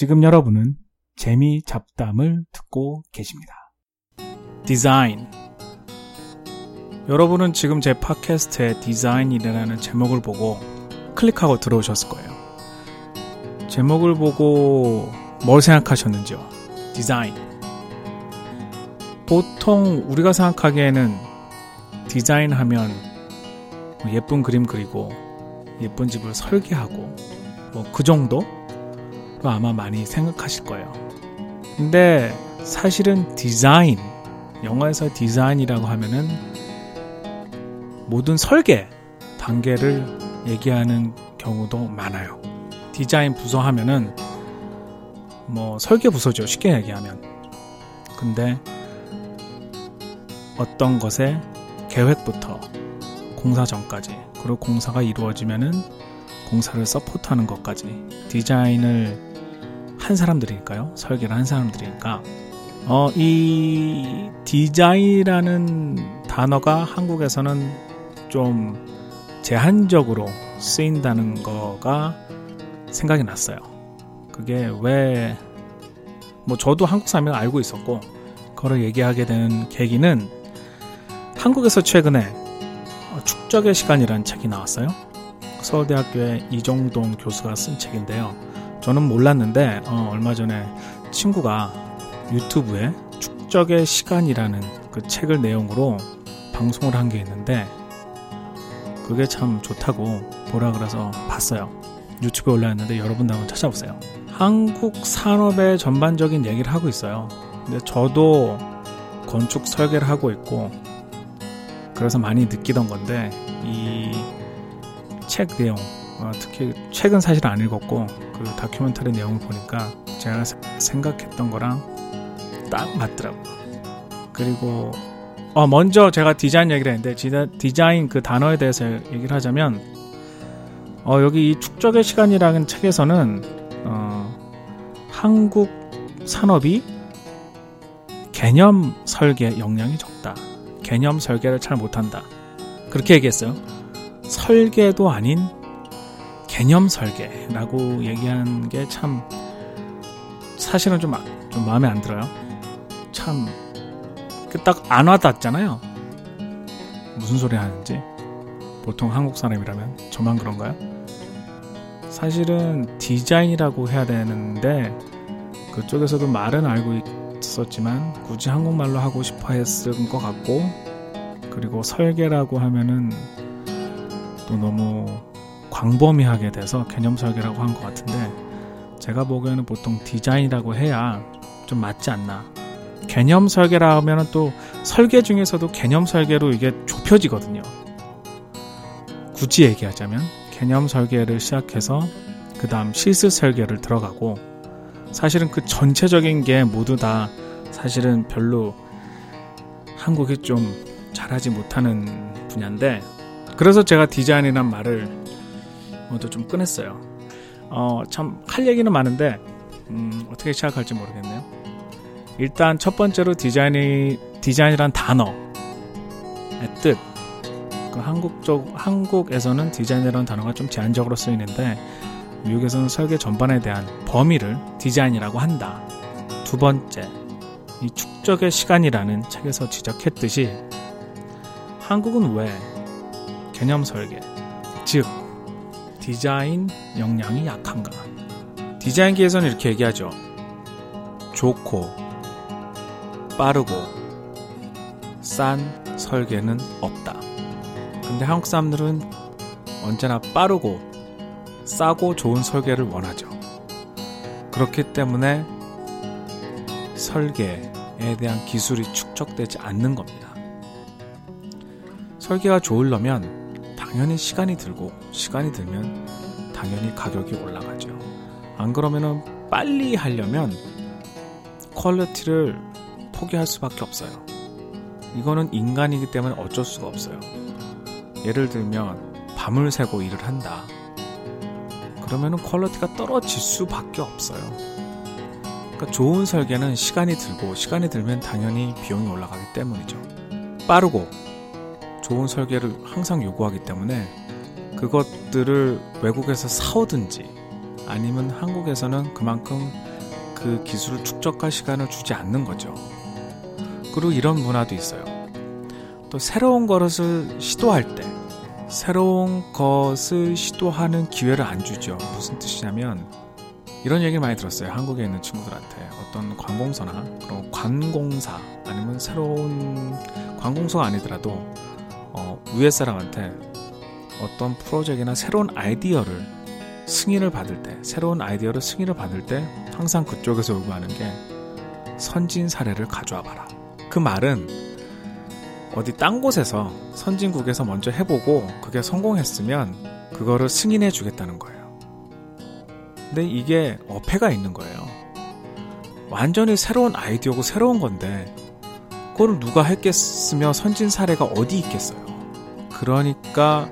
지금 여러분은 재미 잡담을 듣고 계십니다. 디자인. 여러분은 지금 제 팟캐스트에 디자인이라는 제목을 보고 클릭하고 들어오셨을 거예요. 제목을 보고 뭘 생각하셨는지요? 디자인. 보통 우리가 생각하기에는 디자인 하면 뭐 예쁜 그림 그리고 예쁜 집을 설계하고 뭐 그 정도로 아마 많이 생각하실 거예요. 근데 사실은 디자인, 영화에서 디자인이라고 하면은 모든 설계 단계를 얘기하는 경우도 많아요. 디자인 부서 하면은 뭐 설계 부서죠. 쉽게 얘기하면. 근데 어떤 것의 계획부터 공사 전까지 그리고 공사가 이루어지면은 공사를 서포트하는 것까지 디자인을 한 사람들이니까요. 설계를 한 사람들이니까 어, 이 디자인이라는 단어가 한국에서는 좀 제한적으로 쓰인다는 거가 생각이 났어요. 그게 왜, 뭐 저도 한국 사람을 알고 있었고, 그걸 얘기하게 되는 계기는 한국에서 최근에 축적의 시간이라는 책이 나왔어요. 서울대학교의 이종동 교수가 쓴 책인데요. 저는 몰랐는데, 어, 얼마 전에 친구가 유튜브에 축적의 시간이라는 그 책을 내용으로 방송을 한 게 있는데, 그게 참 좋다고 보라 그래서 봤어요. 유튜브에 올라왔는데 여러분도 한번 찾아보세요. 한국 산업의 전반적인 얘기를 하고 있어요. 근데 저도 건축 설계를 하고 있고 그래서 많이 느끼던 건데 이 책 내용 어, 특히 책은 사실 안 읽었고 그 다큐멘터리 내용을 보니까 제가 생각했던 거랑 딱 맞더라고요. 그리고 어, 먼저 제가 디자인 얘기를 했는데 디자 인 그 단어에 대해서 얘기를 하자면 어, 여기 이 축적의 시간이라는 책에서는 어, 한국 산업이 개념 설계 역량이 적다. 개념 설계를 잘 못한다. 그렇게 얘기했어요. 설계도 아닌 개념 설계라고 얘기한 게참 사실은 좀, 좀 마음에 안 들어요. 참 딱 안 와닿잖아요. 무슨 소리 하는지. 보통 한국 사람이라면 저만 그런가요? 사실은 디자인이라고 해야 되는데 그쪽에서도 말은 알고 있었지만 굳이 한국말로 하고 싶어 했을 것 같고 그리고 설계라고 하면은 또 너무 광범위하게 돼서 개념 설계라고 한 것 같은데 제가 보기에는 보통 디자인이라고 해야 좀 맞지 않나. 개념 설계라 하면은 또 설계 중에서도 개념 설계로 이게 좁혀지거든요. 굳이 얘기하자면 개념 설계를 시작해서 그 다음 실습 설계를 들어가고 사실은 그 전체적인 게 모두 다 사실은 별로 한국이 좀 잘하지 못하는 분야인데 그래서 제가 디자인이란 말을 모두 좀 꺼냈어요. 어, 참 할 얘기는 많은데 음, 어떻게 시작할지 모르겠네요. 일단 첫 번째로 디자인이 디자인이란 단어의 뜻. 그 한국 쪽 한국에서는 디자인이라는 단어가 좀 제한적으로 쓰이는데 미국에서는 설계 전반에 대한 범위를 디자인이라고 한다. 두 번째, 이 축적의 시간이라는 책에서 지적했듯이 한국은 왜 개념 설계, 즉 디자인 역량이 약한가? 디자인계에서는 이렇게 얘기하죠. 좋고 빠르고 싼 설계는 없다. 근데 한국 사람들은 언제나 빠르고 싸고 좋은 설계를 원하죠. 그렇기 때문에 설계에 대한 기술이 축적되지 않는 겁니다. 설계가 좋으려면 당연히 시간이 들고 시간이 들면 당연히 가격이 올라가죠. 안 그러면은 빨리 하려면 quality를 포기할 수밖에 없어요. 이거는 인간이기 때문에 어쩔 수가 없어요. 예를 들면 밤을 새고 일을 한다. 그러면 quality가 떨어질 수밖에 없어요. 그러니까 좋은 설계는 시간이 들고 시간이 들면 당연히 비용이 올라가기 때문이죠. 빠르고 좋은 설계를 항상 요구하기 때문에 그것들을 외국에서 사오든지 아니면 한국에서는 그만큼 그 기술을 축적할 시간을 주지 않는 거죠. 그리고 이런 문화도 있어요. 또 새로운 것을 시도할 때, 새로운 것을 시도하는 기회를 안 주죠. 무슨 뜻이냐면, 이런 얘기를 많이 들었어요. 한국에 있는 친구들한테. 어떤 관공서나 그런 관공사 아니면 새로운 관공서가 아니더라도 어, 위에 사람한테 어떤 프로젝트나 새로운 아이디어를 승인을 받을 때, 새로운 아이디어를 승인을 받을 때 항상 그쪽에서 요구하는 게 선진 사례를 가져와 봐라. 그 말은 어디 딴 곳에서 선진국에서 먼저 해보고 그게 성공했으면 그거를 승인해 주겠다는 거예요. 근데 이게 어폐가 있는 거예요. 완전히 새로운 아이디어고 새로운 건데 그걸 누가 했겠으며 선진 사례가 어디 있겠어요. 그러니까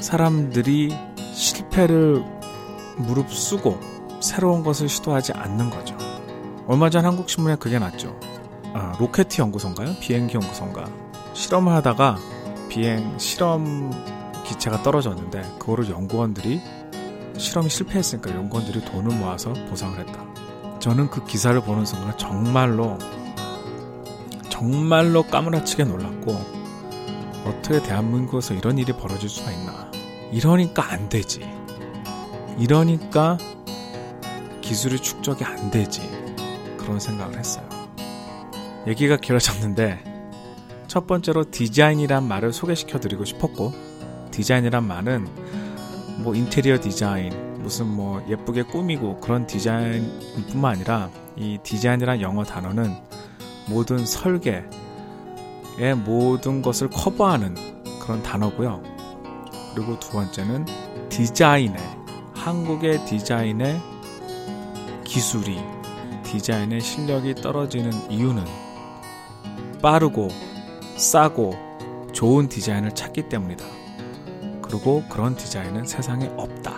사람들이 실패를 무릅쓰고 새로운 것을 시도하지 않는 거죠. 얼마 전 한국신문에 그게 났죠. 아, 로켓 연구소인가요? 비행기 연구소인가? 실험을 하다가 비행 실험 기체가 떨어졌는데 그거를 연구원들이 실험이 실패했으니까 연구원들이 돈을 모아서 보상을 했다. 저는 그 기사를 보는 순간 정말로 정말로 까무라치게 놀랐고 어떻게 대한민국에서 이런 일이 벌어질 수가 있나? 이러니까 안 되지. 이러니까 기술의 축적이 안 되지. 그런 생각을 했어요. 얘기가 길어졌는데 첫 번째로 디자인이란 말을 소개시켜 드리고 싶었고 디자인이란 말은 뭐 인테리어 디자인 무슨 뭐 예쁘게 꾸미고 그런 디자인뿐만 아니라 이 디자인이란 영어 단어는 모든 설계 의 모든 것을 커버하는 그런 단어고요. 그리고 두 번째는 디자인의 한국의 디자인의 기술이 디자인의 실력이 떨어지는 이유는 빠르고 싸고 좋은 디자인을 찾기 때문이다. 그리고 그런 디자인은 세상에 없다.